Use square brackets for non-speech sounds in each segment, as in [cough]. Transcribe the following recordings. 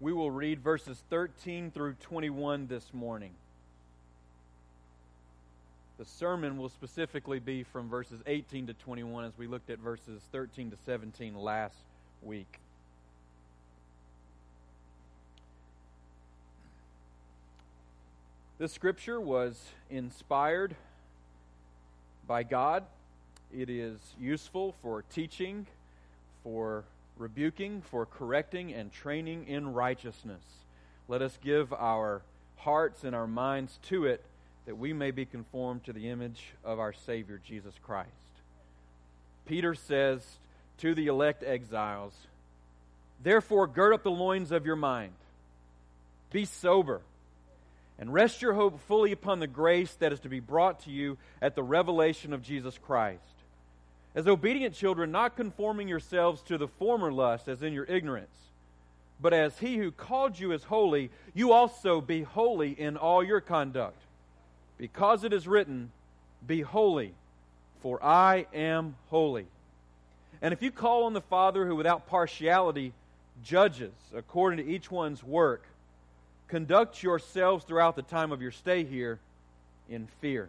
We will read verses 13 through 21 this morning. The sermon will specifically be from verses 18 to 21 as we looked at verses 13 to 17 last week. This scripture was inspired by God. It is useful for teaching, for rebuking, for correcting, and training in righteousness. Let us give our hearts and our minds to it that we may be conformed to the image of our Savior, Jesus Christ. Peter says to the elect exiles, Therefore, gird up the loins of your mind, be sober, and rest your hope fully upon the grace that is to be brought to you at the revelation of Jesus Christ. As obedient children, not conforming yourselves to the former lust as in your ignorance, but as he who called you is holy, you also be holy in all your conduct. Because it is written, Be holy, for I am holy. And if you call on the Father who without partiality judges according to each one's work, conduct yourselves throughout the time of your stay here in fear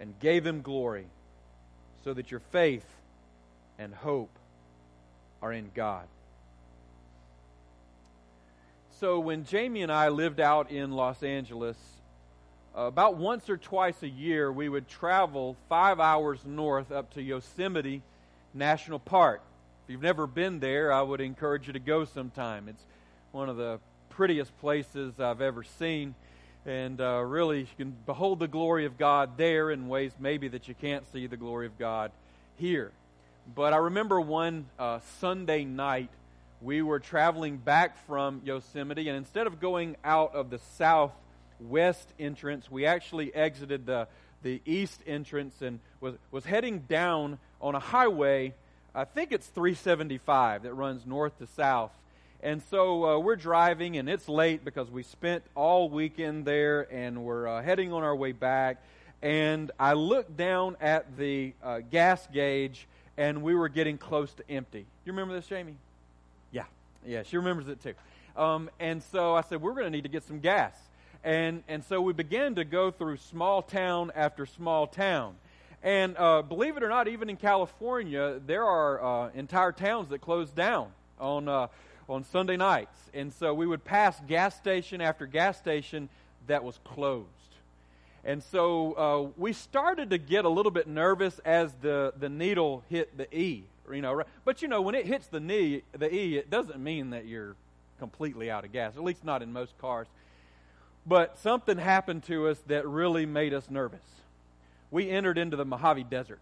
and gave him glory, so that your faith and hope are in God. So, when Jamie and I lived out in Los Angeles, uh, about once or twice a year, we would travel five hours north up to Yosemite National Park. If you've never been there, I would encourage you to go sometime. It's one of the prettiest places I've ever seen and uh, really you can behold the glory of God there in ways maybe that you can't see the glory of God here. But I remember one uh, Sunday night we were traveling back from Yosemite, and instead of going out of the southwest entrance, we actually exited the the east entrance and was was heading down on a highway. I think it's 375 that runs north to south and so uh, we're driving, and it's late because we spent all weekend there, and we're uh, heading on our way back. And I looked down at the uh, gas gauge, and we were getting close to empty. You remember this, Jamie? Yeah, yeah, she remembers it too. Um, and so I said, we're going to need to get some gas. And, and so we began to go through small town after small town. And uh, believe it or not, even in California, there are uh, entire towns that close down on uh, on Sunday nights. And so we would pass gas station after gas station that was closed. And so uh, we started to get a little bit nervous as the, the needle hit the E. You know, but you know, when it hits the knee, the E, it doesn't mean that you're completely out of gas. At least not in most cars. But something happened to us that really made us nervous. We entered into the Mojave Desert.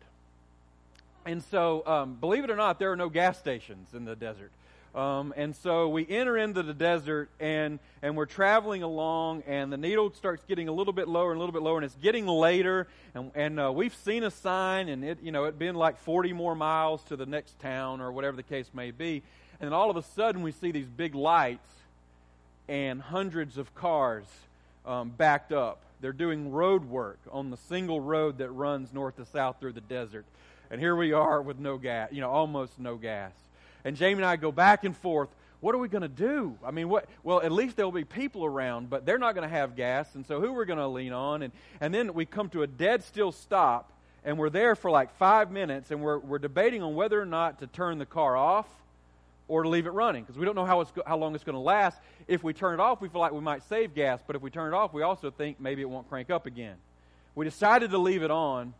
And so, um, believe it or not, there are no gas stations in the desert. Um, and so we enter into the desert and, and we're traveling along, and the needle starts getting a little bit lower and a little bit lower, and it's getting later. And, and uh, we've seen a sign, and it, you know, it'd been like 40 more miles to the next town or whatever the case may be. And then all of a sudden, we see these big lights and hundreds of cars um, backed up. They're doing road work on the single road that runs north to south through the desert. And here we are with no gas, you know, almost no gas. And Jamie and I go back and forth. What are we going to do? I mean, what? Well, at least there'll be people around, but they're not going to have gas, and so who we're going to lean on? And and then we come to a dead still stop, and we're there for like five minutes, and we're we're debating on whether or not to turn the car off or to leave it running because we don't know how it's how long it's going to last. If we turn it off, we feel like we might save gas, but if we turn it off, we also think maybe it won't crank up again. We decided to leave it on,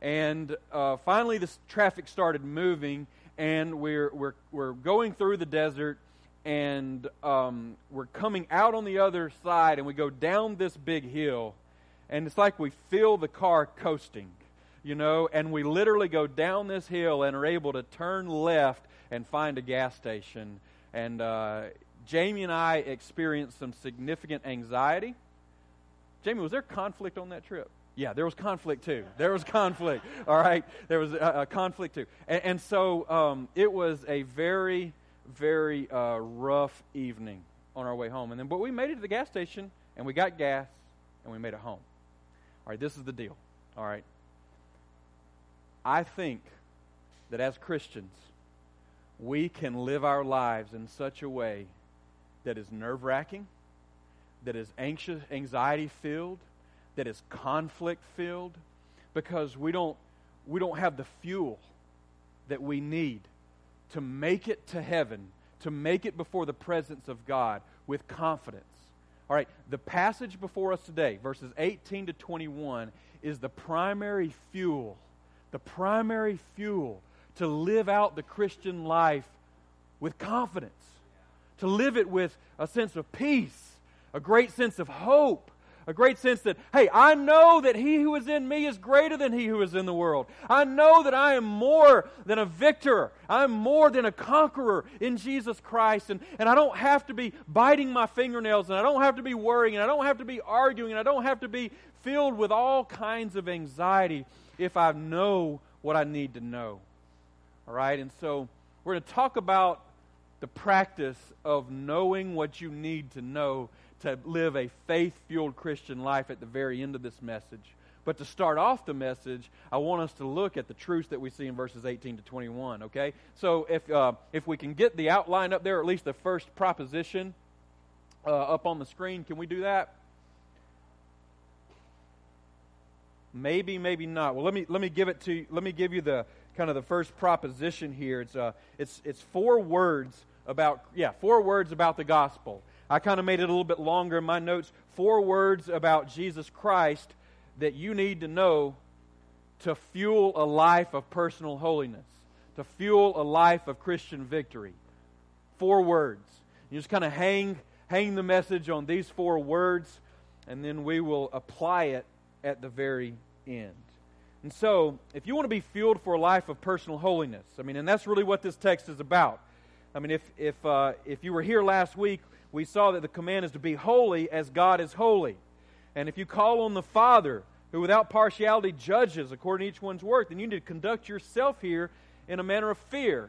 and uh, finally, the traffic started moving and we're, we're, we're going through the desert and um, we're coming out on the other side and we go down this big hill and it's like we feel the car coasting you know and we literally go down this hill and are able to turn left and find a gas station and uh, Jamie and I experienced some significant anxiety. Jamie, was there conflict on that trip? Yeah, there was conflict too. There was [laughs] conflict. All right, there was a, a conflict too, and, and so um, it was a very, very uh, rough evening on our way home. And then, but we made it to the gas station and we got gas and we made it home. All right, this is the deal. All right, I think that as Christians, we can live our lives in such a way that is nerve wracking, that is anxious, anxiety filled, that is conflict filled, because we don't, we don't have the fuel that we need to make it to heaven, to make it before the presence of God with confidence. All right, the passage before us today, verses 18 to 21, is the primary fuel, the primary fuel to live out the Christian life with confidence, to live it with a sense of peace, a great sense of hope, a great sense that, hey, I know that he who is in me is greater than he who is in the world. I know that I am more than a victor. I'm more than a conqueror in Jesus Christ. And, and I don't have to be biting my fingernails, and I don't have to be worrying, and I don't have to be arguing, and I don't have to be filled with all kinds of anxiety if I know what I need to know. All right? And so we're going to talk about the practice of knowing what you need to know to live a faith fueled Christian life at the very end of this message. But to start off the message, I want us to look at the truths that we see in verses 18 to 21, okay? So if, uh, if we can get the outline up there, at least the first proposition uh, up on the screen, can we do that? Maybe, maybe not. Well, let me, let me give it to you. let me give you the kind of the first proposition here. It's, uh, it's, it's four words about, yeah, four words about the gospel. I kind of made it a little bit longer in my notes. Four words about Jesus Christ that you need to know to fuel a life of personal holiness, to fuel a life of Christian victory. Four words. You just kind of hang, hang the message on these four words, and then we will apply it at the very end. And so, if you want to be fueled for a life of personal holiness, I mean, and that's really what this text is about. I mean, if, if, uh, if you were here last week, we saw that the command is to be holy as God is holy. And if you call on the Father, who without partiality judges according to each one's work, then you need to conduct yourself here in a manner of fear.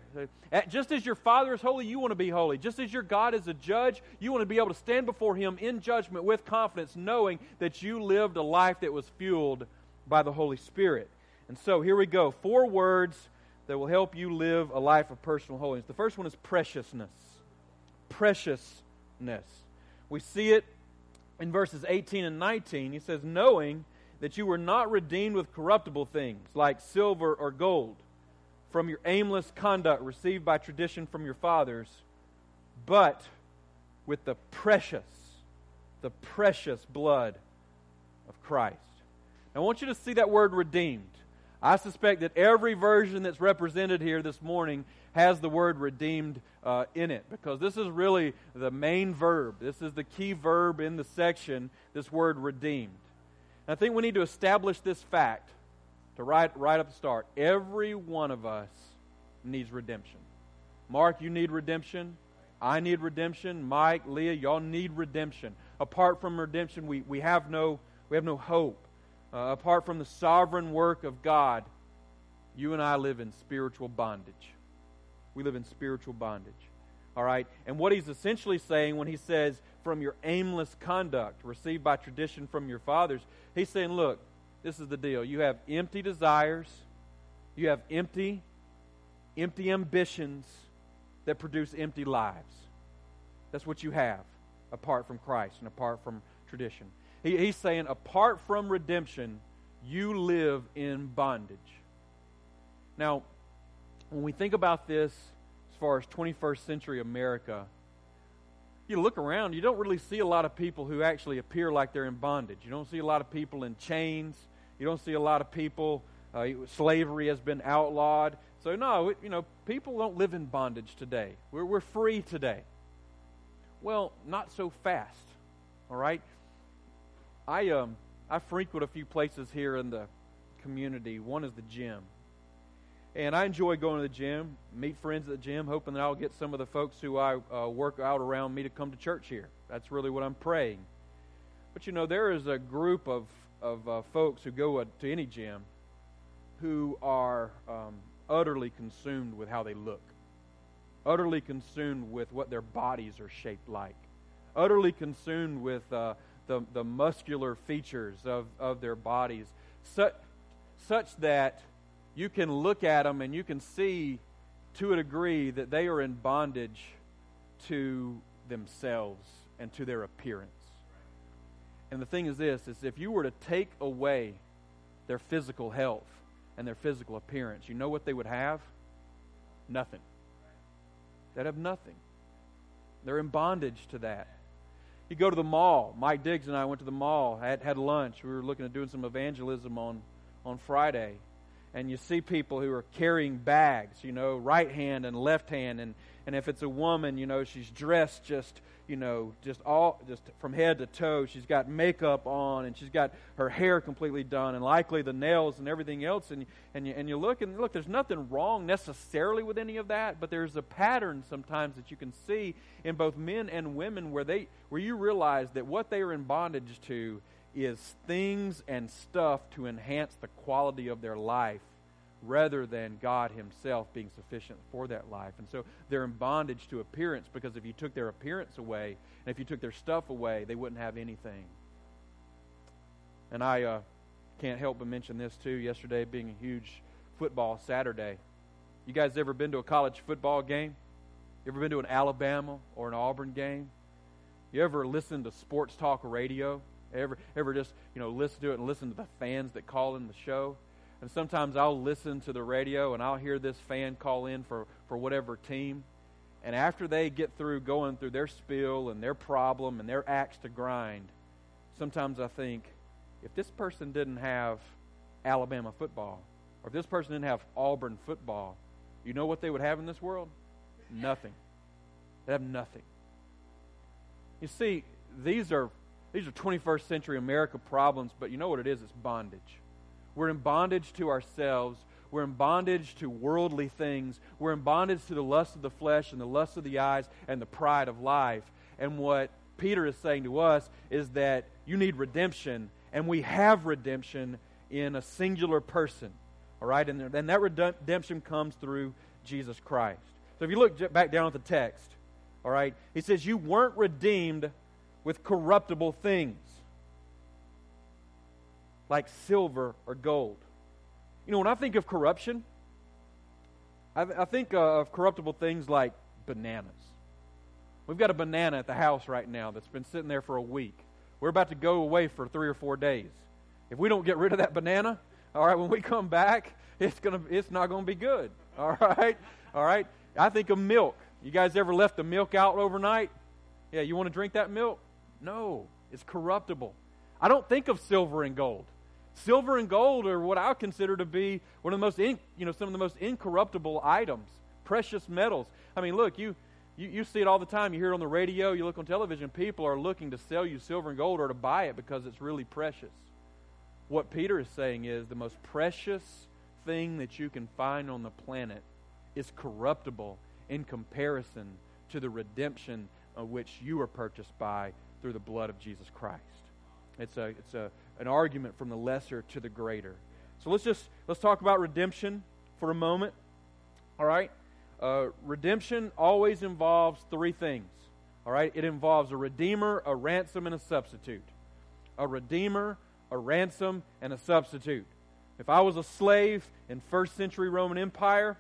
Uh, just as your Father is holy, you want to be holy. Just as your God is a judge, you want to be able to stand before Him in judgment with confidence, knowing that you lived a life that was fueled by the Holy Spirit. And so here we go. Four words that will help you live a life of personal holiness. The first one is preciousness. We see it in verses 18 and 19. He says, Knowing that you were not redeemed with corruptible things like silver or gold from your aimless conduct received by tradition from your fathers, but with the precious, the precious blood of Christ. Now, I want you to see that word redeemed. I suspect that every version that's represented here this morning has the word redeemed uh, in it because this is really the main verb. This is the key verb in the section, this word redeemed. And I think we need to establish this fact to right, right up the start. Every one of us needs redemption. Mark, you need redemption. I need redemption. Mike, Leah, y'all need redemption. Apart from redemption, we, we, have, no, we have no hope. Uh, apart from the sovereign work of God, you and I live in spiritual bondage. We live in spiritual bondage. All right? And what he's essentially saying when he says, from your aimless conduct received by tradition from your fathers, he's saying, look, this is the deal. You have empty desires, you have empty, empty ambitions that produce empty lives. That's what you have apart from Christ and apart from tradition. He, he's saying, apart from redemption, you live in bondage. Now, when we think about this as far as 21st century America, you look around, you don't really see a lot of people who actually appear like they're in bondage. You don't see a lot of people in chains. You don't see a lot of people, uh, slavery has been outlawed. So, no, it, you know, people don't live in bondage today. We're, we're free today. Well, not so fast, all right? I um I frequent a few places here in the community. One is the gym. And I enjoy going to the gym, meet friends at the gym, hoping that I'll get some of the folks who I uh, work out around me to come to church here. That's really what I'm praying. But you know, there is a group of, of uh, folks who go to any gym who are um, utterly consumed with how they look, utterly consumed with what their bodies are shaped like, utterly consumed with uh, the, the muscular features of, of their bodies, such, such that you can look at them and you can see to a degree that they are in bondage to themselves and to their appearance. And the thing is this is if you were to take away their physical health and their physical appearance, you know what they would have? Nothing. They'd have nothing. They're in bondage to that. You go to the mall. Mike Diggs and I went to the mall, had, had lunch. We were looking at doing some evangelism on, on Friday and you see people who are carrying bags, you know, right hand and left hand, and and if it's a woman, you know, she's dressed just, you know, just all just from head to toe. She's got makeup on, and she's got her hair completely done, and likely the nails and everything else. And and you and you look and look. There's nothing wrong necessarily with any of that, but there's a pattern sometimes that you can see in both men and women where they where you realize that what they are in bondage to is things and stuff to enhance the quality of their life rather than God Himself being sufficient for that life. And so they're in bondage to appearance because if you took their appearance away and if you took their stuff away, they wouldn't have anything. And I uh, can't help but mention this too. Yesterday being a huge football Saturday. You guys ever been to a college football game? You ever been to an Alabama or an Auburn game? You ever listen to sports talk radio? Ever ever just you know listen to it and listen to the fans that call in the show? And sometimes I'll listen to the radio and I'll hear this fan call in for, for whatever team. And after they get through going through their spiel and their problem and their axe to grind, sometimes I think, if this person didn't have Alabama football, or if this person didn't have Auburn football, you know what they would have in this world? Nothing. They have nothing. You see, these are these are 21st century America problems, but you know what it is? It's bondage. We're in bondage to ourselves. We're in bondage to worldly things. We're in bondage to the lust of the flesh and the lust of the eyes and the pride of life. And what Peter is saying to us is that you need redemption, and we have redemption in a singular person. All right? And, and that redemption comes through Jesus Christ. So if you look back down at the text, all right, he says, You weren't redeemed with corruptible things like silver or gold. You know, when I think of corruption, I, th- I think uh, of corruptible things like bananas. We've got a banana at the house right now that's been sitting there for a week. We're about to go away for three or four days. If we don't get rid of that banana, all right, when we come back, it's gonna it's not gonna be good. All right, all right. I think of milk. You guys ever left the milk out overnight? Yeah, you want to drink that milk? No, it's corruptible. I don't think of silver and gold. Silver and gold are what I consider to be one of the most, in, you know, some of the most incorruptible items, precious metals. I mean, look, you, you, you see it all the time. You hear it on the radio, you look on television. People are looking to sell you silver and gold or to buy it because it's really precious. What Peter is saying is the most precious thing that you can find on the planet is corruptible in comparison to the redemption of which you are purchased by through the blood of Jesus Christ. It's a, it's a, an argument from the lesser to the greater. So let's just let's talk about redemption for a moment. All right, uh, redemption always involves three things. All right, it involves a redeemer, a ransom, and a substitute. A redeemer, a ransom, and a substitute. If I was a slave in first century Roman Empire,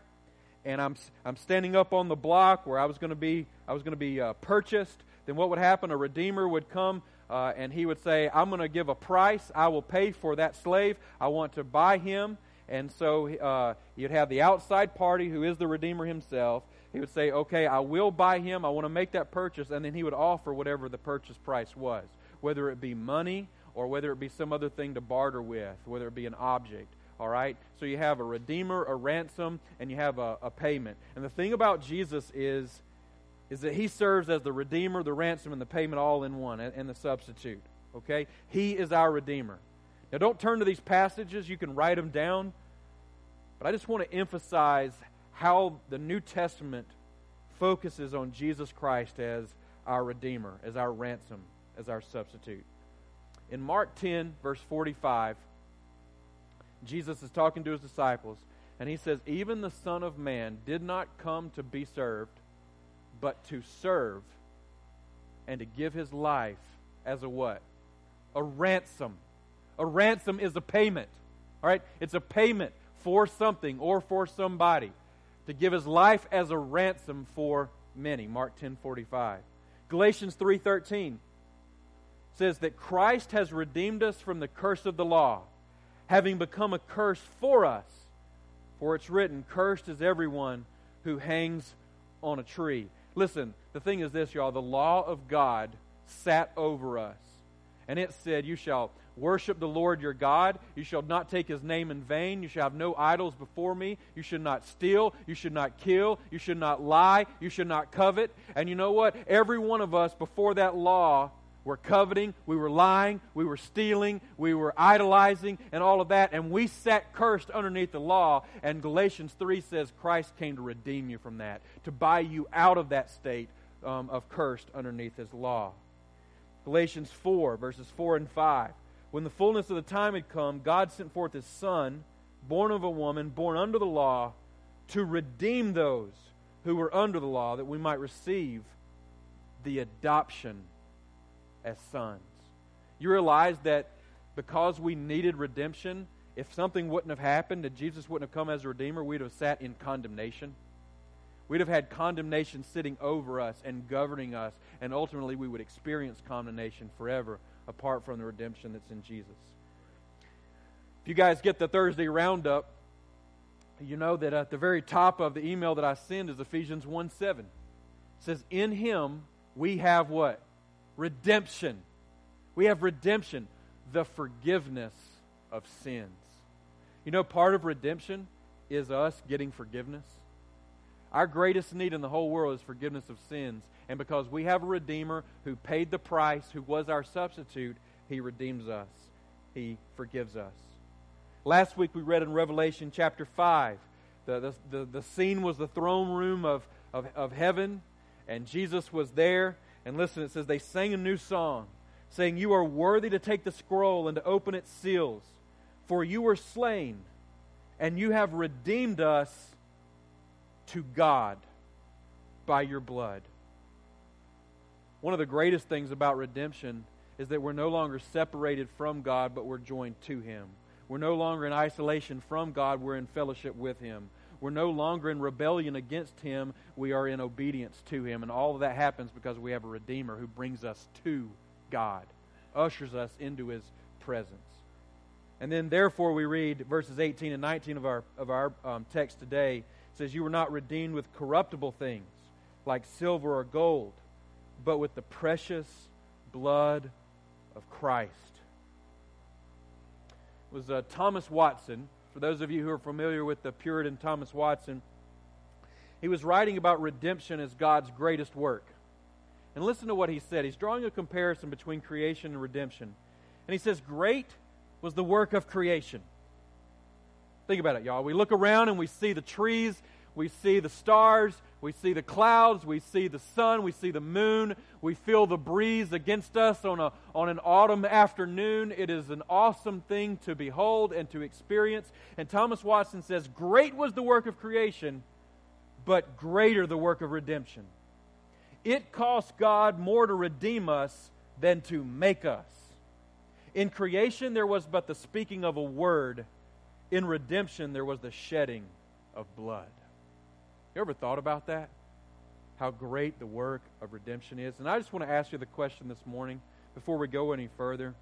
and I'm I'm standing up on the block where I was going to be I was going to be uh, purchased, then what would happen? A redeemer would come uh, and he would say, I'm going to give a price. I will pay for that slave. I want to buy him. And so uh, you'd have the outside party, who is the Redeemer himself. He would say, Okay, I will buy him. I want to make that purchase. And then he would offer whatever the purchase price was, whether it be money or whether it be some other thing to barter with, whether it be an object. All right? So you have a redeemer, a ransom, and you have a, a payment. And the thing about Jesus is is that he serves as the redeemer, the ransom, and the payment all in one, and the substitute. Okay? He is our redeemer. Now, don't turn to these passages. You can write them down. But I just want to emphasize how the New Testament focuses on Jesus Christ as our Redeemer, as our ransom, as our substitute. In Mark 10, verse 45, Jesus is talking to his disciples, and he says, Even the Son of Man did not come to be served, but to serve and to give his life as a what? A ransom. A ransom is a payment. All right? It's a payment for something or for somebody. To give his life as a ransom for many. Mark 10:45. Galatians 3:13 says that Christ has redeemed us from the curse of the law, having become a curse for us. For it's written, cursed is everyone who hangs on a tree. Listen, the thing is this, y'all. The law of God sat over us. And it said, You shall worship the Lord your God. You shall not take his name in vain. You shall have no idols before me. You should not steal. You should not kill. You should not lie. You should not covet. And you know what? Every one of us before that law were coveting, we were lying, we were stealing, we were idolizing, and all of that. And we sat cursed underneath the law. And Galatians 3 says Christ came to redeem you from that, to buy you out of that state um, of cursed underneath his law. Galatians 4, verses 4 and 5. When the fullness of the time had come, God sent forth his Son, born of a woman, born under the law, to redeem those who were under the law, that we might receive the adoption as sons. You realize that because we needed redemption, if something wouldn't have happened, that Jesus wouldn't have come as a redeemer, we'd have sat in condemnation. We'd have had condemnation sitting over us and governing us, and ultimately we would experience condemnation forever apart from the redemption that's in Jesus. If you guys get the Thursday roundup, you know that at the very top of the email that I send is Ephesians 1 7. It says, In him we have what? Redemption. We have redemption, the forgiveness of sins. You know, part of redemption is us getting forgiveness. Our greatest need in the whole world is forgiveness of sins. And because we have a Redeemer who paid the price, who was our substitute, He redeems us. He forgives us. Last week we read in Revelation chapter 5. The, the, the, the scene was the throne room of, of, of heaven, and Jesus was there. And listen, it says they sang a new song, saying, You are worthy to take the scroll and to open its seals, for you were slain, and you have redeemed us to God by your blood. One of the greatest things about redemption is that we're no longer separated from God, but we're joined to Him. We're no longer in isolation from God, we're in fellowship with Him. We're no longer in rebellion against Him, we are in obedience to Him. And all of that happens because we have a Redeemer who brings us to God, ushers us into His presence. And then, therefore, we read verses 18 and 19 of our, of our um, text today. It says, You were not redeemed with corruptible things like silver or gold but with the precious blood of Christ. It was uh, Thomas Watson. For those of you who are familiar with the Puritan Thomas Watson, he was writing about redemption as God's greatest work. And listen to what he said. He's drawing a comparison between creation and redemption. And he says, Great was the work of creation. Think about it, y'all. We look around and we see the trees we see the stars, we see the clouds, we see the sun, we see the moon, we feel the breeze against us on, a, on an autumn afternoon. It is an awesome thing to behold and to experience. And Thomas Watson says, Great was the work of creation, but greater the work of redemption. It cost God more to redeem us than to make us. In creation, there was but the speaking of a word. In redemption, there was the shedding of blood. You ever thought about that? How great the work of redemption is? And I just want to ask you the question this morning before we go any further.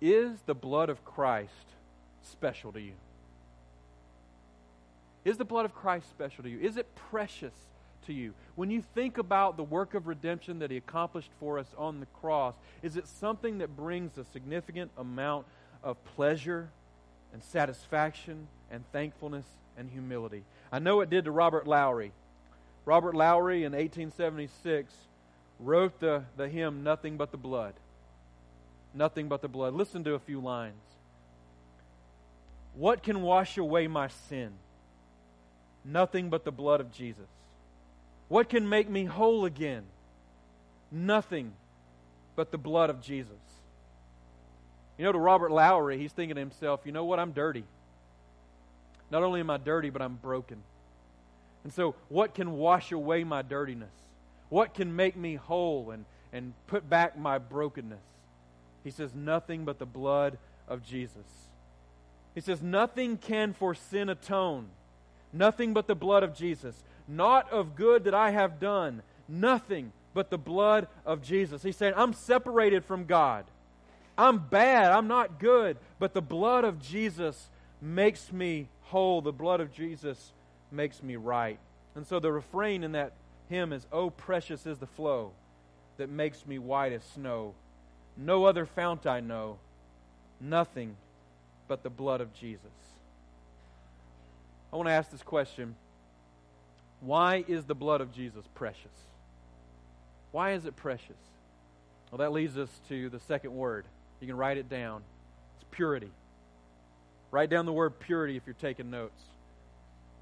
Is the blood of Christ special to you? Is the blood of Christ special to you? Is it precious to you? When you think about the work of redemption that He accomplished for us on the cross, is it something that brings a significant amount of pleasure and satisfaction and thankfulness and humility? I know it did to Robert Lowry. Robert Lowry in 1876 wrote the, the hymn Nothing But the Blood. Nothing But the Blood. Listen to a few lines. What can wash away my sin? Nothing but the blood of Jesus. What can make me whole again? Nothing but the blood of Jesus. You know, to Robert Lowry, he's thinking to himself, you know what? I'm dirty. Not only am I dirty, but I'm broken. And so, what can wash away my dirtiness? What can make me whole and, and put back my brokenness? He says, Nothing but the blood of Jesus. He says, Nothing can for sin atone. Nothing but the blood of Jesus. Not of good that I have done. Nothing but the blood of Jesus. He's saying, I'm separated from God. I'm bad. I'm not good. But the blood of Jesus makes me whole. The blood of Jesus makes me right. And so the refrain in that hymn is, Oh, precious is the flow that makes me white as snow. No other fount I know, nothing but the blood of Jesus. I want to ask this question Why is the blood of Jesus precious? Why is it precious? Well, that leads us to the second word. You can write it down. It's purity. Write down the word purity if you're taking notes.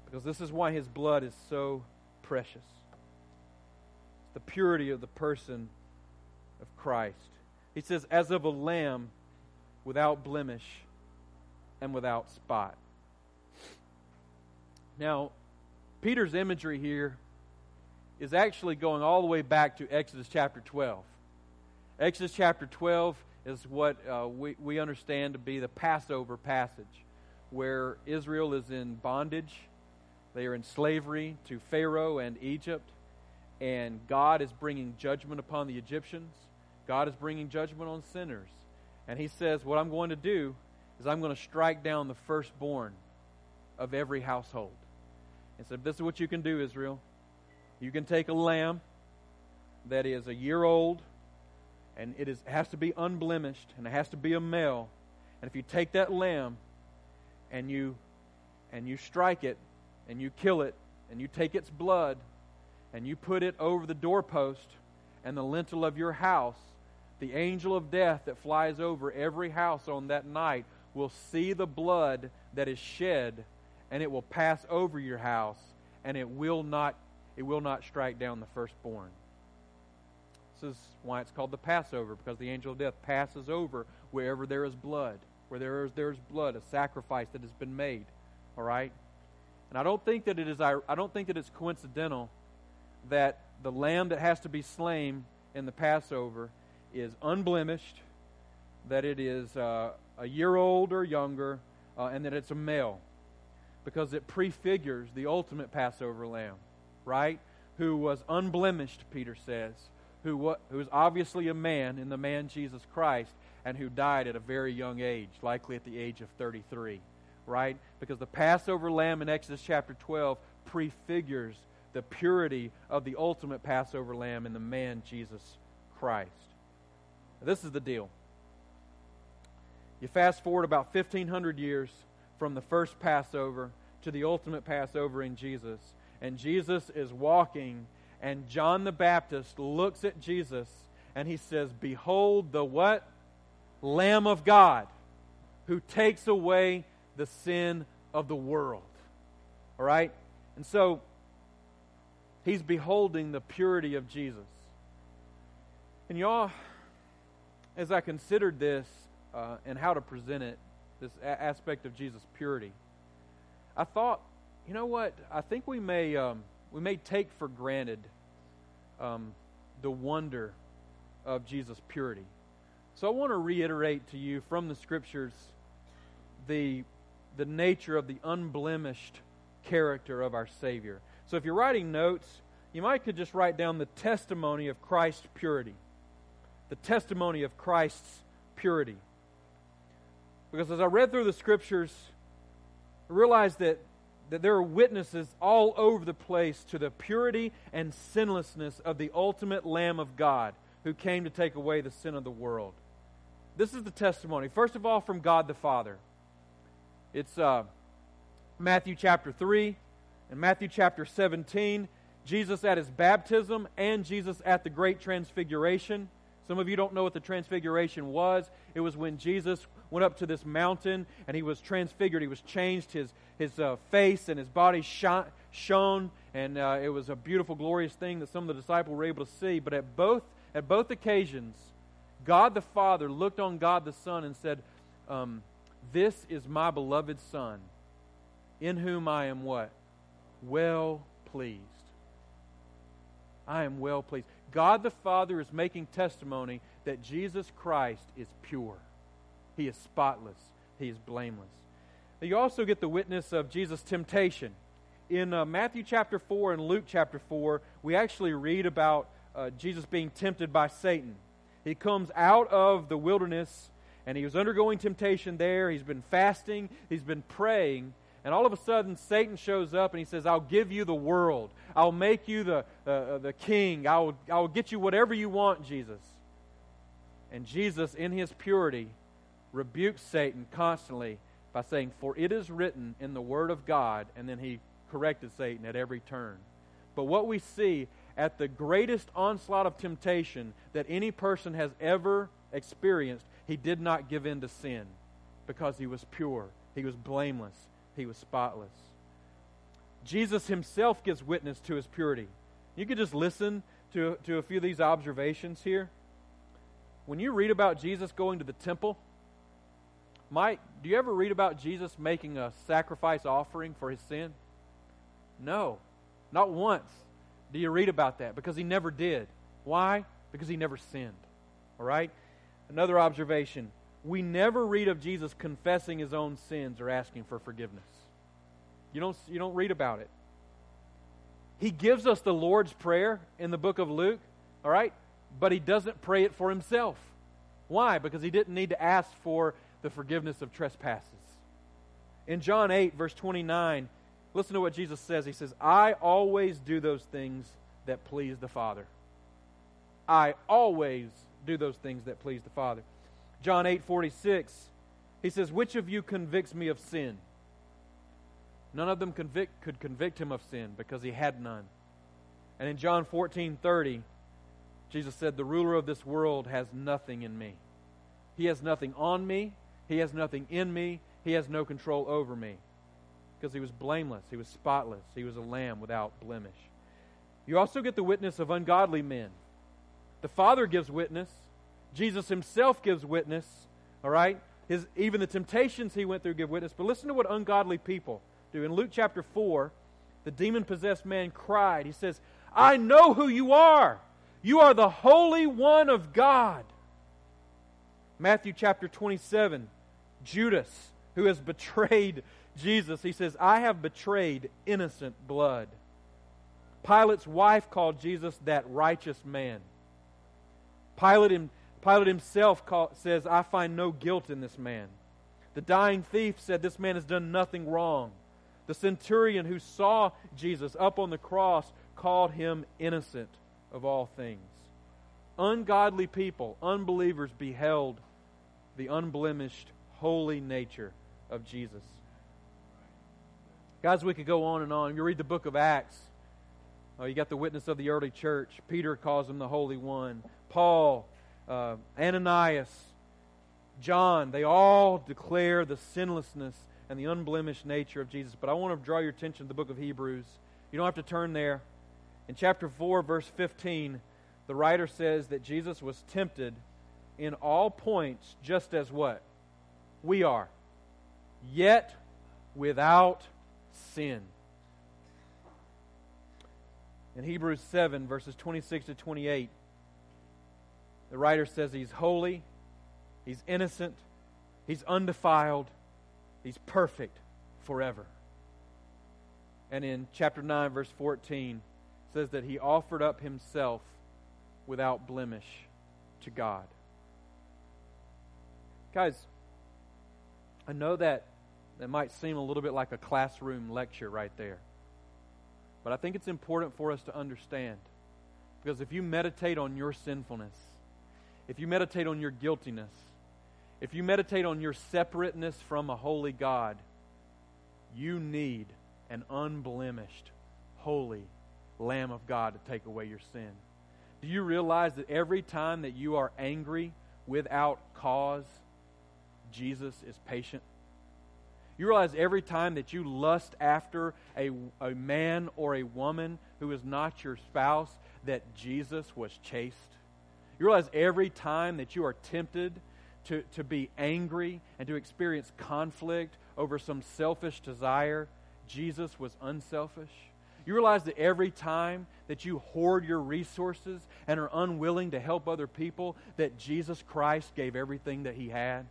Because this is why his blood is so precious. It's the purity of the person of Christ. He says, as of a lamb without blemish and without spot. Now, Peter's imagery here is actually going all the way back to Exodus chapter 12. Exodus chapter 12 is what uh, we, we understand to be the Passover passage, where Israel is in bondage. They are in slavery to Pharaoh and Egypt, and God is bringing judgment upon the Egyptians. God is bringing judgment on sinners. And He says, What I'm going to do is I'm going to strike down the firstborn of every household. And said, This is what you can do, Israel. You can take a lamb that is a year old, and it is, has to be unblemished, and it has to be a male. And if you take that lamb and you and you strike it and you kill it and you take its blood and you put it over the doorpost and the lintel of your house, the angel of death that flies over every house on that night will see the blood that is shed and it will pass over your house and it will not it will not strike down the firstborn. Is why it's called the Passover, because the angel of death passes over wherever there is blood. Where there is there's blood, a sacrifice that has been made. All right? And I don't think that it is I don't think that it's coincidental that the lamb that has to be slain in the Passover is unblemished, that it is uh, a year old or younger, uh, and that it's a male, because it prefigures the ultimate Passover lamb, right? Who was unblemished, Peter says, who, who was obviously a man in the man Jesus Christ, and who died at a very young age, likely at the age of 33, right? Because the Passover lamb in Exodus chapter 12 prefigures the purity of the ultimate Passover lamb in the man Jesus Christ. This is the deal. You fast forward about 1,500 years from the first Passover to the ultimate Passover in Jesus, and Jesus is walking, and John the Baptist looks at Jesus and he says, Behold the what? Lamb of God who takes away the sin of the world. All right? And so he's beholding the purity of Jesus. And y'all, as I considered this uh, and how to present it, this a- aspect of Jesus' purity, I thought, you know what? I think we may um, we may take for granted um, the wonder of Jesus' purity. So I want to reiterate to you from the scriptures the the nature of the unblemished character of our Savior. So if you're writing notes, you might could just write down the testimony of Christ's purity. The testimony of Christ's purity. Because as I read through the scriptures, I realized that, that there are witnesses all over the place to the purity and sinlessness of the ultimate Lamb of God who came to take away the sin of the world. This is the testimony. First of all, from God the Father. It's uh, Matthew chapter 3 and Matthew chapter 17. Jesus at his baptism and Jesus at the great transfiguration. Some of you don't know what the transfiguration was. It was when Jesus went up to this mountain and he was transfigured. He was changed. His, his uh, face and his body shone, shone and uh, it was a beautiful, glorious thing that some of the disciples were able to see. But at both, at both occasions, God the Father looked on God the Son and said, um, This is my beloved Son, in whom I am what? Well pleased. I am well pleased. God the Father is making testimony that Jesus Christ is pure. He is spotless. He is blameless. You also get the witness of Jesus' temptation. In uh, Matthew chapter 4 and Luke chapter 4, we actually read about uh, Jesus being tempted by Satan. He comes out of the wilderness and he was undergoing temptation there. He's been fasting, he's been praying, and all of a sudden, Satan shows up and he says, I'll give you the world. I'll make you the, uh, the king. I'll, I'll get you whatever you want, Jesus. And Jesus, in his purity, rebukes Satan constantly by saying, For it is written in the Word of God. And then he corrected Satan at every turn. But what we see at the greatest onslaught of temptation that any person has ever experienced, he did not give in to sin because he was pure, he was blameless, he was spotless. Jesus himself gives witness to his purity. You could just listen to, to a few of these observations here. When you read about Jesus going to the temple, Mike, do you ever read about Jesus making a sacrifice offering for his sin? No, not once do you read about that because he never did. Why? Because he never sinned. All right? Another observation we never read of Jesus confessing his own sins or asking for forgiveness. You don't, you don't read about it. He gives us the Lord's Prayer in the book of Luke, all right? But he doesn't pray it for himself. Why? Because he didn't need to ask for the forgiveness of trespasses. In John 8, verse 29, listen to what Jesus says. He says, I always do those things that please the Father. I always do those things that please the Father. John 8 46, he says, Which of you convicts me of sin? None of them convict, could convict him of sin because he had none. And in John 14 30, Jesus said, The ruler of this world has nothing in me. He has nothing on me, he has nothing in me, he has no control over me. Because he was blameless, he was spotless, he was a lamb without blemish. You also get the witness of ungodly men. The Father gives witness, Jesus himself gives witness, all right? His, even the temptations he went through give witness. But listen to what ungodly people do. In Luke chapter 4, the demon possessed man cried. He says, I know who you are. You are the Holy One of God. Matthew chapter 27, Judas, who has betrayed Jesus, he says, I have betrayed innocent blood. Pilate's wife called Jesus that righteous man. Pilate Pilate himself call, says, I find no guilt in this man. The dying thief said, This man has done nothing wrong. The centurion who saw Jesus up on the cross called him innocent of all things. Ungodly people, unbelievers, beheld the unblemished, holy nature of Jesus. Guys, we could go on and on. You read the book of Acts. Oh, you got the witness of the early church. Peter calls him the Holy One. Paul uh, Ananias, John, they all declare the sinlessness and the unblemished nature of Jesus. But I want to draw your attention to the book of Hebrews. You don't have to turn there. In chapter 4, verse 15, the writer says that Jesus was tempted in all points just as what? We are. Yet without sin. In Hebrews 7, verses 26 to 28, the writer says he's holy, he's innocent, he's undefiled, he's perfect forever. And in chapter 9, verse 14, says that he offered up himself without blemish to God. Guys, I know that that might seem a little bit like a classroom lecture right there. But I think it's important for us to understand. Because if you meditate on your sinfulness, if you meditate on your guiltiness, if you meditate on your separateness from a holy God, you need an unblemished, holy Lamb of God to take away your sin. Do you realize that every time that you are angry without cause, Jesus is patient? You realize every time that you lust after a, a man or a woman who is not your spouse, that Jesus was chaste? You realize every time that you are tempted to, to be angry and to experience conflict over some selfish desire, Jesus was unselfish? You realize that every time that you hoard your resources and are unwilling to help other people, that Jesus Christ gave everything that he had?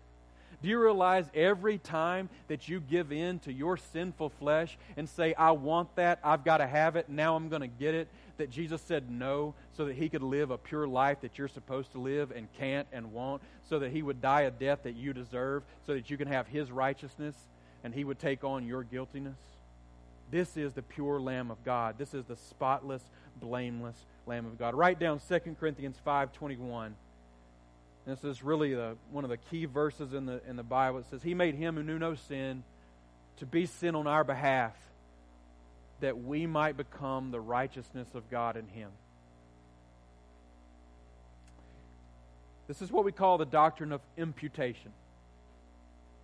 Do you realize every time that you give in to your sinful flesh and say, I want that, I've got to have it, now I'm going to get it, that Jesus said no so that he could live a pure life that you're supposed to live and can't and won't, so that he would die a death that you deserve, so that you can have his righteousness and he would take on your guiltiness? This is the pure Lamb of God. This is the spotless, blameless Lamb of God. Write down 2 Corinthians 5.21. This is really the, one of the key verses in the, in the Bible. It says, He made him who knew no sin to be sin on our behalf, that we might become the righteousness of God in him. This is what we call the doctrine of imputation.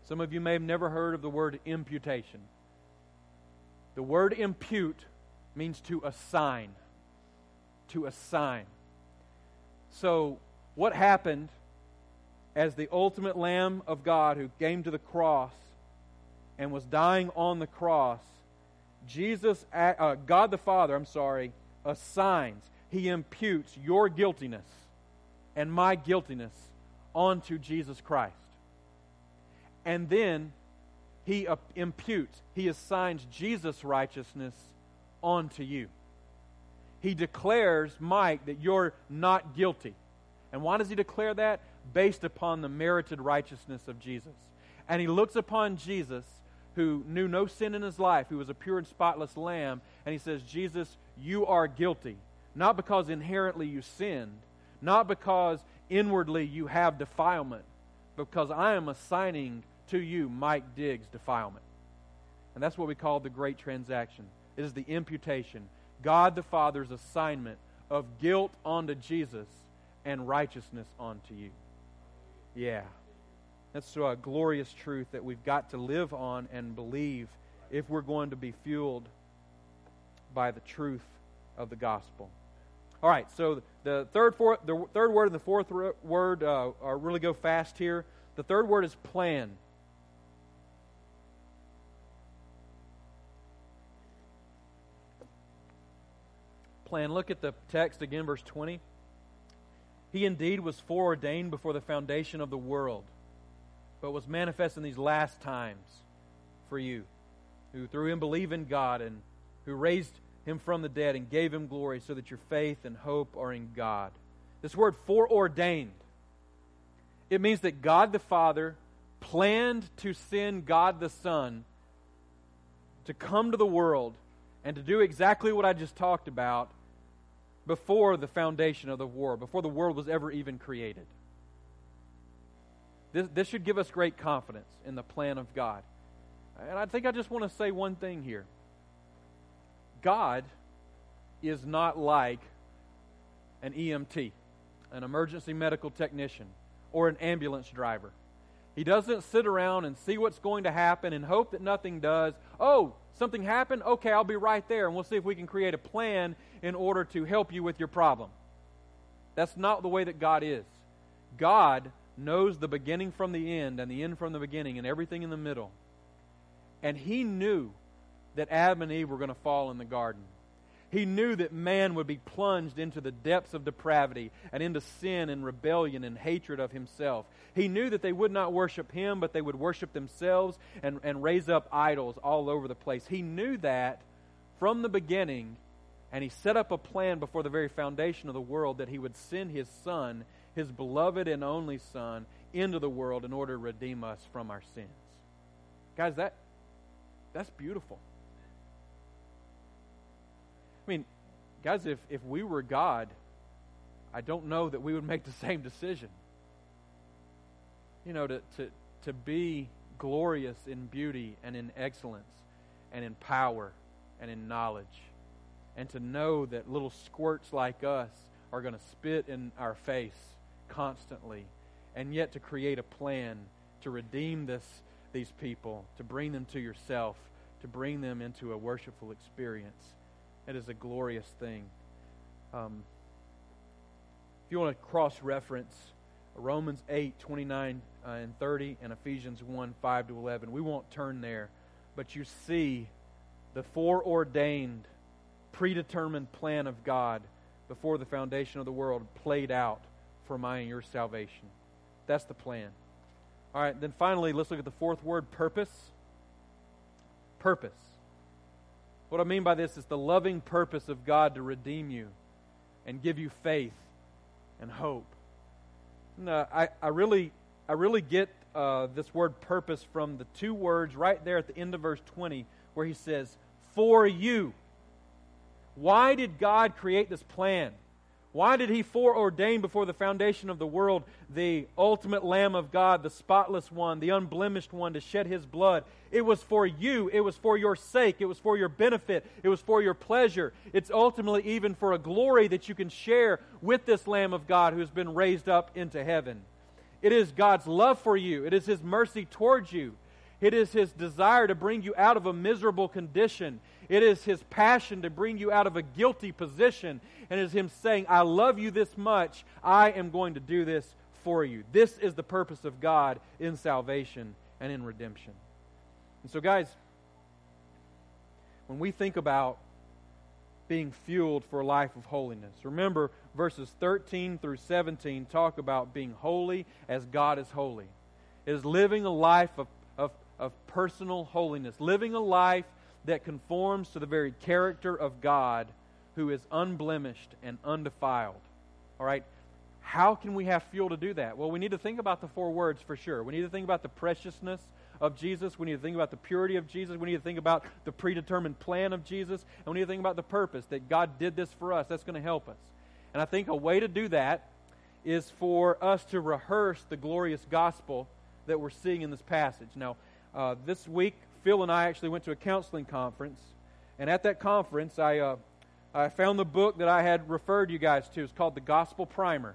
Some of you may have never heard of the word imputation. The word impute means to assign. To assign. So, what happened as the ultimate Lamb of God who came to the cross and was dying on the cross? Jesus, uh, God the Father, I'm sorry, assigns, He imputes your guiltiness and my guiltiness onto Jesus Christ. And then he imputes, he assigns Jesus' righteousness onto you. He declares, Mike, that you're not guilty. And why does he declare that? Based upon the merited righteousness of Jesus. And he looks upon Jesus, who knew no sin in his life, who was a pure and spotless lamb, and he says, Jesus, you are guilty. Not because inherently you sinned, not because inwardly you have defilement, because I am assigning to you Mike Diggs defilement. And that's what we call the great transaction. It is the imputation. God the Father's assignment of guilt onto Jesus and righteousness onto you. Yeah. That's a glorious truth that we've got to live on and believe if we're going to be fueled by the truth of the gospel. All right, so the third, the third word and the fourth word uh, are really go fast here. The third word is plan. Plan. Look at the text again, verse 20. He indeed was foreordained before the foundation of the world, but was manifest in these last times for you, who through him believe in God and who raised him from the dead and gave him glory, so that your faith and hope are in God. This word foreordained, it means that God the Father planned to send God the Son to come to the world and to do exactly what I just talked about before the foundation of the world, before the world was ever even created. This, this should give us great confidence in the plan of God. And I think I just want to say one thing here God is not like an EMT, an emergency medical technician, or an ambulance driver. He doesn't sit around and see what's going to happen and hope that nothing does. Oh, something happened? Okay, I'll be right there and we'll see if we can create a plan in order to help you with your problem. That's not the way that God is. God knows the beginning from the end and the end from the beginning and everything in the middle. And He knew that Adam and Eve were going to fall in the garden. He knew that man would be plunged into the depths of depravity and into sin and rebellion and hatred of himself. He knew that they would not worship him, but they would worship themselves and, and raise up idols all over the place. He knew that from the beginning, and he set up a plan before the very foundation of the world that he would send his son, his beloved and only son, into the world in order to redeem us from our sins. Guys, that that's beautiful. I mean, guys, if, if we were God, I don't know that we would make the [laughs] same decision. You know, to, to, to be glorious in beauty and in excellence and in power and in knowledge and to know that little squirts like us are going to spit in our face constantly, and yet to create a plan to redeem this, these people, to bring them to yourself, to bring them into a worshipful experience. It is a glorious thing. Um, if you want to cross reference Romans 8, 29 uh, and 30, and Ephesians 1, 5 to 11, we won't turn there, but you see the foreordained, predetermined plan of God before the foundation of the world played out for my and your salvation. That's the plan. All right, then finally, let's look at the fourth word purpose. Purpose. What I mean by this is the loving purpose of God to redeem you and give you faith and hope. I, I really I really get uh, this word purpose from the two words right there at the end of verse 20 where he says, For you. Why did God create this plan? Why did he foreordain before the foundation of the world the ultimate Lamb of God, the spotless one, the unblemished one, to shed his blood? It was for you. It was for your sake. It was for your benefit. It was for your pleasure. It's ultimately even for a glory that you can share with this Lamb of God who has been raised up into heaven. It is God's love for you, it is his mercy towards you. It is his desire to bring you out of a miserable condition. It is his passion to bring you out of a guilty position. And it is him saying, I love you this much. I am going to do this for you. This is the purpose of God in salvation and in redemption. And so, guys, when we think about being fueled for a life of holiness, remember verses 13 through 17 talk about being holy as God is holy. It is living a life of, of, of personal holiness, living a life that conforms to the very character of God who is unblemished and undefiled. All right? How can we have fuel to do that? Well, we need to think about the four words for sure. We need to think about the preciousness of Jesus. We need to think about the purity of Jesus. We need to think about the predetermined plan of Jesus. And we need to think about the purpose that God did this for us. That's going to help us. And I think a way to do that is for us to rehearse the glorious gospel that we're seeing in this passage. Now, uh, this week, Phil and I actually went to a counseling conference, and at that conference, I, uh, I found the book that I had referred you guys to. It's called The Gospel Primer.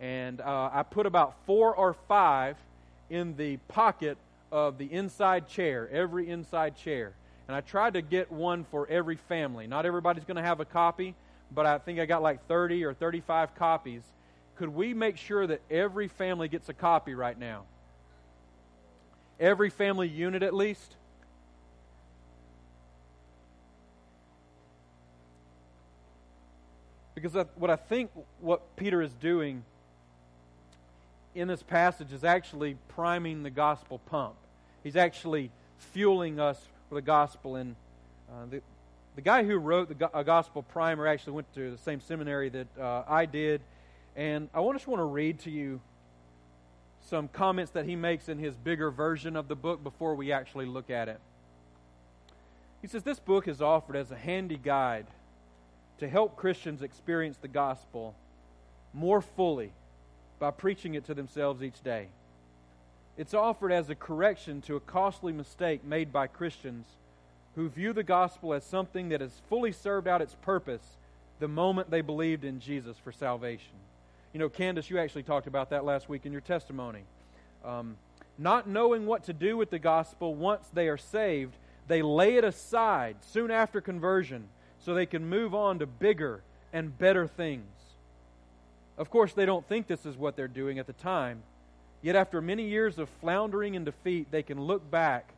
And uh, I put about four or five in the pocket of the inside chair, every inside chair. And I tried to get one for every family. Not everybody's going to have a copy, but I think I got like 30 or 35 copies. Could we make sure that every family gets a copy right now? Every family unit at least? Because what I think what Peter is doing in this passage is actually priming the gospel pump. He's actually fueling us for the gospel. And uh, the, the guy who wrote the go- gospel primer actually went to the same seminary that uh, I did. And I just want to read to you some comments that he makes in his bigger version of the book before we actually look at it. He says this book is offered as a handy guide to help Christians experience the gospel more fully by preaching it to themselves each day. It's offered as a correction to a costly mistake made by Christians who view the gospel as something that has fully served out its purpose the moment they believed in Jesus for salvation. You know, Candace, you actually talked about that last week in your testimony. Um, not knowing what to do with the gospel once they are saved, they lay it aside soon after conversion so they can move on to bigger and better things. Of course, they don't think this is what they're doing at the time. Yet, after many years of floundering and defeat, they can look back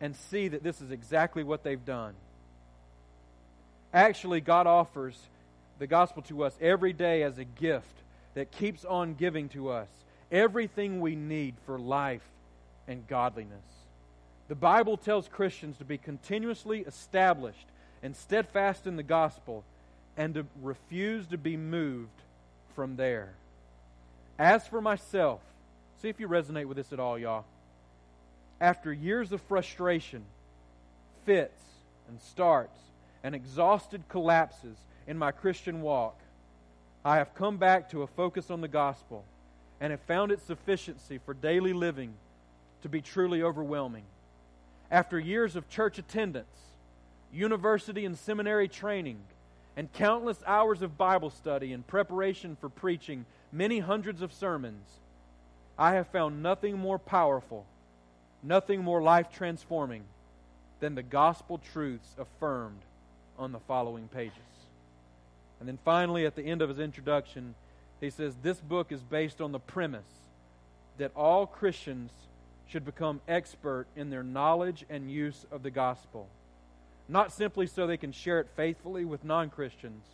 and see that this is exactly what they've done. Actually, God offers the gospel to us every day as a gift that keeps on giving to us everything we need for life and godliness. The Bible tells Christians to be continuously established and steadfast in the gospel and to refuse to be moved from there. As for myself, see if you resonate with this at all, y'all. After years of frustration, fits and starts, and exhausted collapses in my Christian walk, I have come back to a focus on the gospel and have found its sufficiency for daily living to be truly overwhelming. After years of church attendance, university and seminary training, and countless hours of Bible study in preparation for preaching many hundreds of sermons, I have found nothing more powerful, nothing more life transforming than the gospel truths affirmed on the following pages. And then finally, at the end of his introduction, he says this book is based on the premise that all Christians should become expert in their knowledge and use of the gospel. Not simply so they can share it faithfully with non Christians,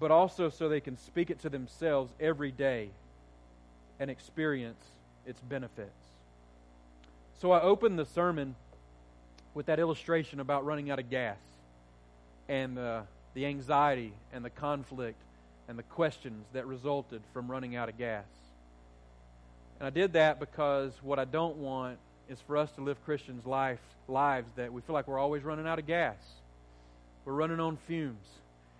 but also so they can speak it to themselves every day and experience its benefits. So I opened the sermon with that illustration about running out of gas and uh, the anxiety and the conflict and the questions that resulted from running out of gas. And I did that because what I don't want is for us to live Christians' life, lives that we feel like we're always running out of gas. We're running on fumes.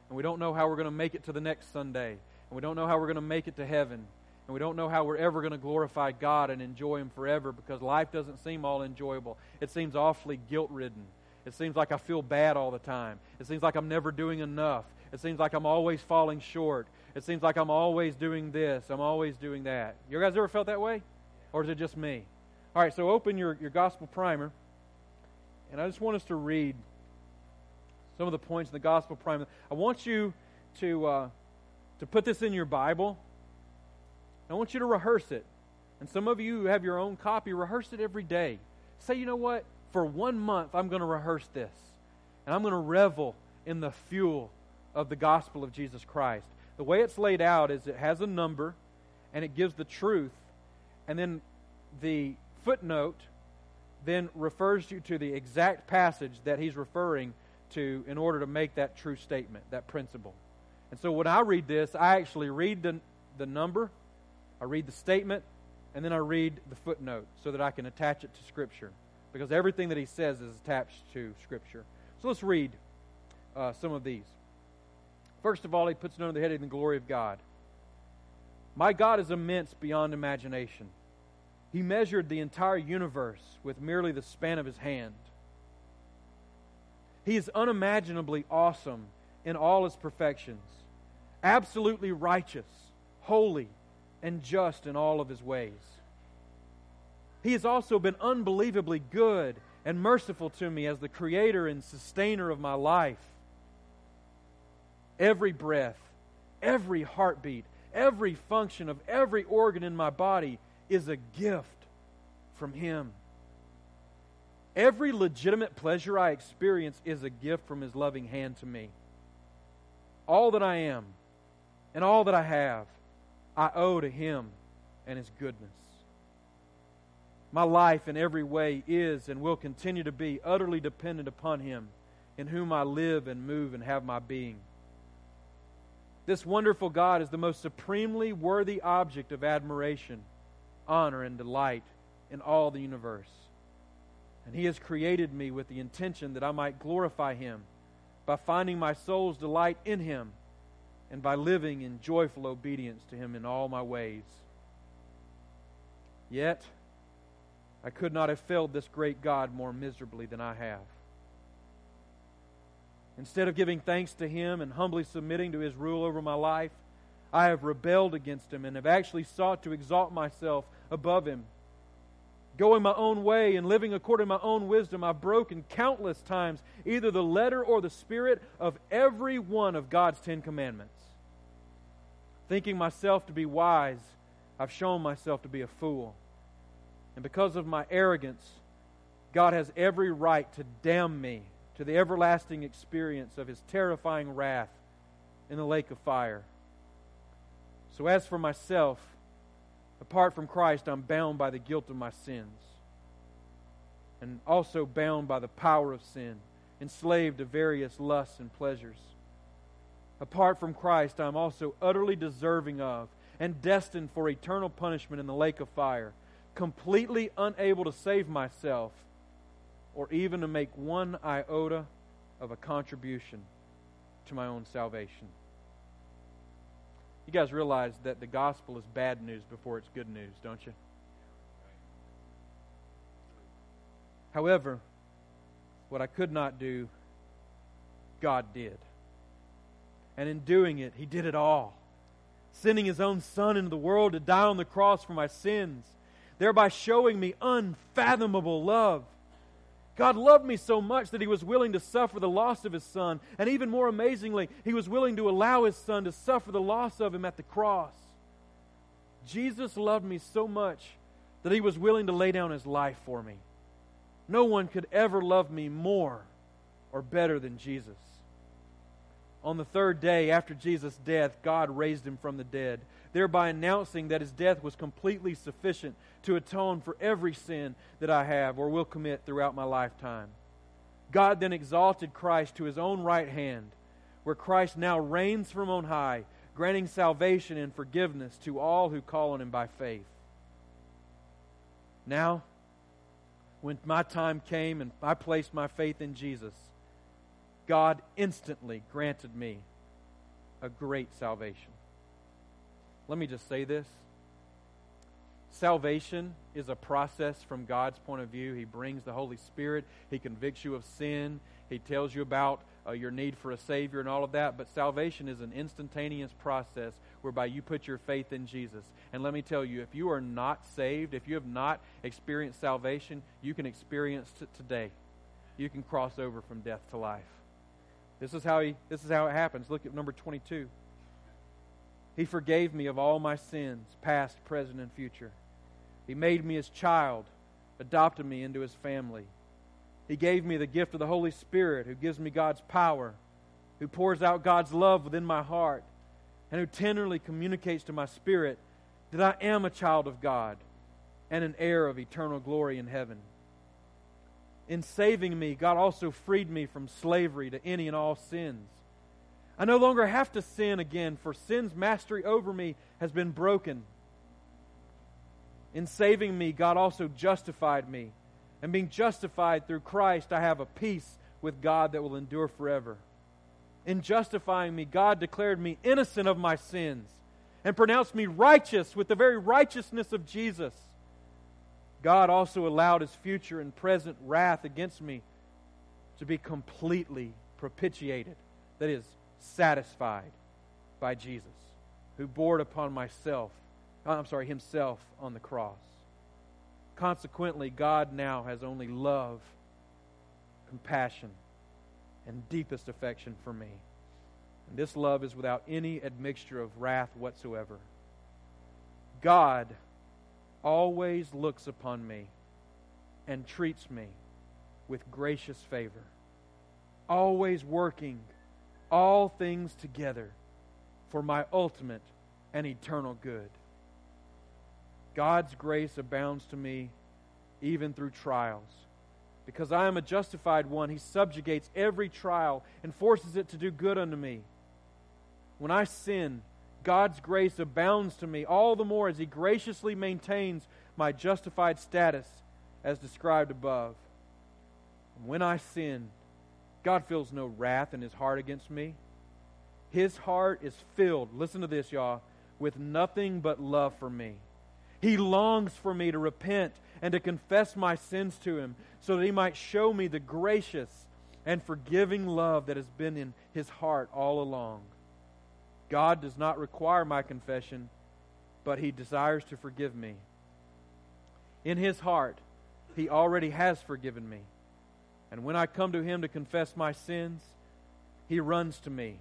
And we don't know how we're going to make it to the next Sunday. And we don't know how we're going to make it to heaven. And we don't know how we're ever going to glorify God and enjoy Him forever because life doesn't seem all enjoyable. It seems awfully guilt ridden. It seems like I feel bad all the time. It seems like I'm never doing enough. It seems like I'm always falling short. It seems like I'm always doing this, I'm always doing that. You guys ever felt that way? Or is it just me? All right, so open your, your gospel primer. And I just want us to read some of the points in the gospel primer. I want you to, uh, to put this in your Bible. I want you to rehearse it. And some of you who have your own copy, rehearse it every day. Say, you know what? For one month, I'm going to rehearse this. And I'm going to revel in the fuel of the gospel of Jesus Christ. The way it's laid out is it has a number and it gives the truth, and then the footnote then refers you to the exact passage that he's referring to in order to make that true statement, that principle. And so when I read this, I actually read the, the number, I read the statement, and then I read the footnote so that I can attach it to Scripture. Because everything that he says is attached to Scripture. So let's read uh, some of these. First of all, he puts it under the heading the glory of God. My God is immense beyond imagination. He measured the entire universe with merely the span of his hand. He is unimaginably awesome in all his perfections, absolutely righteous, holy, and just in all of his ways. He has also been unbelievably good and merciful to me as the creator and sustainer of my life every breath, every heartbeat, every function of every organ in my body is a gift from Him. Every legitimate pleasure I experience is a gift from His loving hand to me. All that I am and all that I have, I owe to Him and His goodness. My life in every way is and will continue to be utterly dependent upon Him, in whom I live and move and have my being. This wonderful God is the most supremely worthy object of admiration, honor, and delight in all the universe. And He has created me with the intention that I might glorify Him by finding my soul's delight in Him and by living in joyful obedience to Him in all my ways. Yet, I could not have failed this great God more miserably than I have. Instead of giving thanks to Him and humbly submitting to His rule over my life, I have rebelled against Him and have actually sought to exalt myself above Him. Going my own way and living according to my own wisdom, I've broken countless times either the letter or the spirit of every one of God's Ten Commandments. Thinking myself to be wise, I've shown myself to be a fool. And because of my arrogance, God has every right to damn me to the everlasting experience of his terrifying wrath in the lake of fire. So, as for myself, apart from Christ, I'm bound by the guilt of my sins, and also bound by the power of sin, enslaved to various lusts and pleasures. Apart from Christ, I'm also utterly deserving of and destined for eternal punishment in the lake of fire, completely unable to save myself or even to make one iota of a contribution to my own salvation. You guys realize that the gospel is bad news before it's good news, don't you? However, what I could not do, God did. And in doing it, he did it all, sending his own Son into the world to die on the cross for my sins, thereby showing me unfathomable love. God loved me so much that he was willing to suffer the loss of his son. And even more amazingly, he was willing to allow his son to suffer the loss of him at the cross. Jesus loved me so much that he was willing to lay down his life for me. No one could ever love me more or better than Jesus. On the third day after Jesus' death, God raised him from the dead, thereby announcing that his death was completely sufficient to atone for every sin that I have or will commit throughout my lifetime. God then exalted Christ to his own right hand, where Christ now reigns from on high, granting salvation and forgiveness to all who call on him by faith. Now, when my time came and I placed my faith in Jesus, God instantly granted me a great salvation. Let me just say this salvation is a process from God's point of view. He brings the Holy Spirit, He convicts you of sin, He tells you about uh, your need for a Savior and all of that. But salvation is an instantaneous process whereby you put your faith in Jesus. And let me tell you, if you are not saved, if you have not experienced salvation, you can experience it today. You can cross over from death to life. This is how he this is how it happens. Look at number 22. He forgave me of all my sins, past, present, and future. He made me his child, adopted me into his family. He gave me the gift of the Holy Spirit, who gives me God's power, who pours out God's love within my heart, and who tenderly communicates to my spirit that I am a child of God and an heir of eternal glory in heaven in saving me, God also freed me from slavery to any and all sins. I no longer have to sin again, for sin's mastery over me has been broken. In saving me, God also justified me. And being justified through Christ, I have a peace with God that will endure forever. In justifying me, God declared me innocent of my sins and pronounced me righteous with the very righteousness of Jesus. God also allowed his future and present wrath against me to be completely propitiated, that is, satisfied by Jesus, who bore it upon myself, uh, I'm sorry, himself on the cross. Consequently, God now has only love, compassion, and deepest affection for me. And this love is without any admixture of wrath whatsoever. God always looks upon me and treats me with gracious favor, always working all things together for my ultimate and eternal good. God's grace abounds to me even through trials. Because I am a justified one, He subjugates every trial and forces it to do good unto me. When I sin, God's grace abounds to me all the more as He graciously maintains my justified status as described above. When I sin, God feels no wrath in His heart against me. His heart is filled, listen to this, y'all, with nothing but love for me. He longs for me to repent and to confess my sins to Him so that He might show me the gracious and forgiving love that has been in His heart all along. God does not require my confession, but He desires to forgive me. In His heart, He already has forgiven me. And when I come to Him to confess my sins, He runs to me,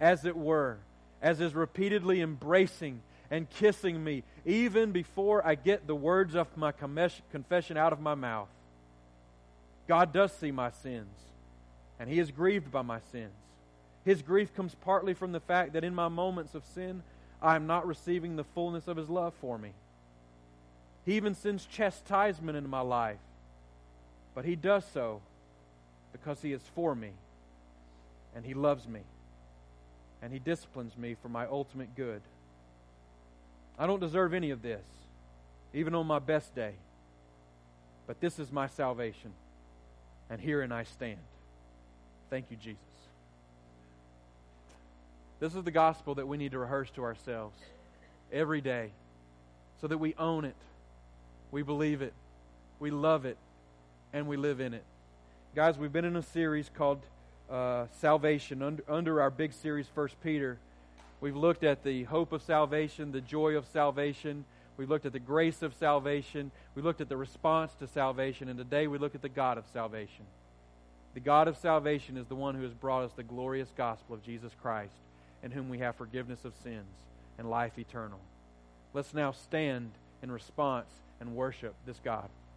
as it were, as is repeatedly embracing and kissing me, even before I get the words of my confession out of my mouth. God does see my sins, and He is grieved by my sins. His grief comes partly from the fact that in my moments of sin, I am not receiving the fullness of His love for me. He even sends chastisement into my life, but He does so because He is for me and He loves me and He disciplines me for my ultimate good. I don't deserve any of this, even on my best day, but this is my salvation, and herein I stand. Thank you, Jesus. This is the gospel that we need to rehearse to ourselves every day so that we own it, we believe it, we love it, and we live in it. Guys, we've been in a series called uh, salvation under, under our big series, First Peter. We've looked at the hope of salvation, the joy of salvation. We've looked at the grace of salvation. We looked at the response to salvation. And today we look at the God of salvation. The God of salvation is the one who has brought us the glorious gospel of Jesus Christ, in whom we have forgiveness of sins and life eternal. Let's now stand in response and worship this God.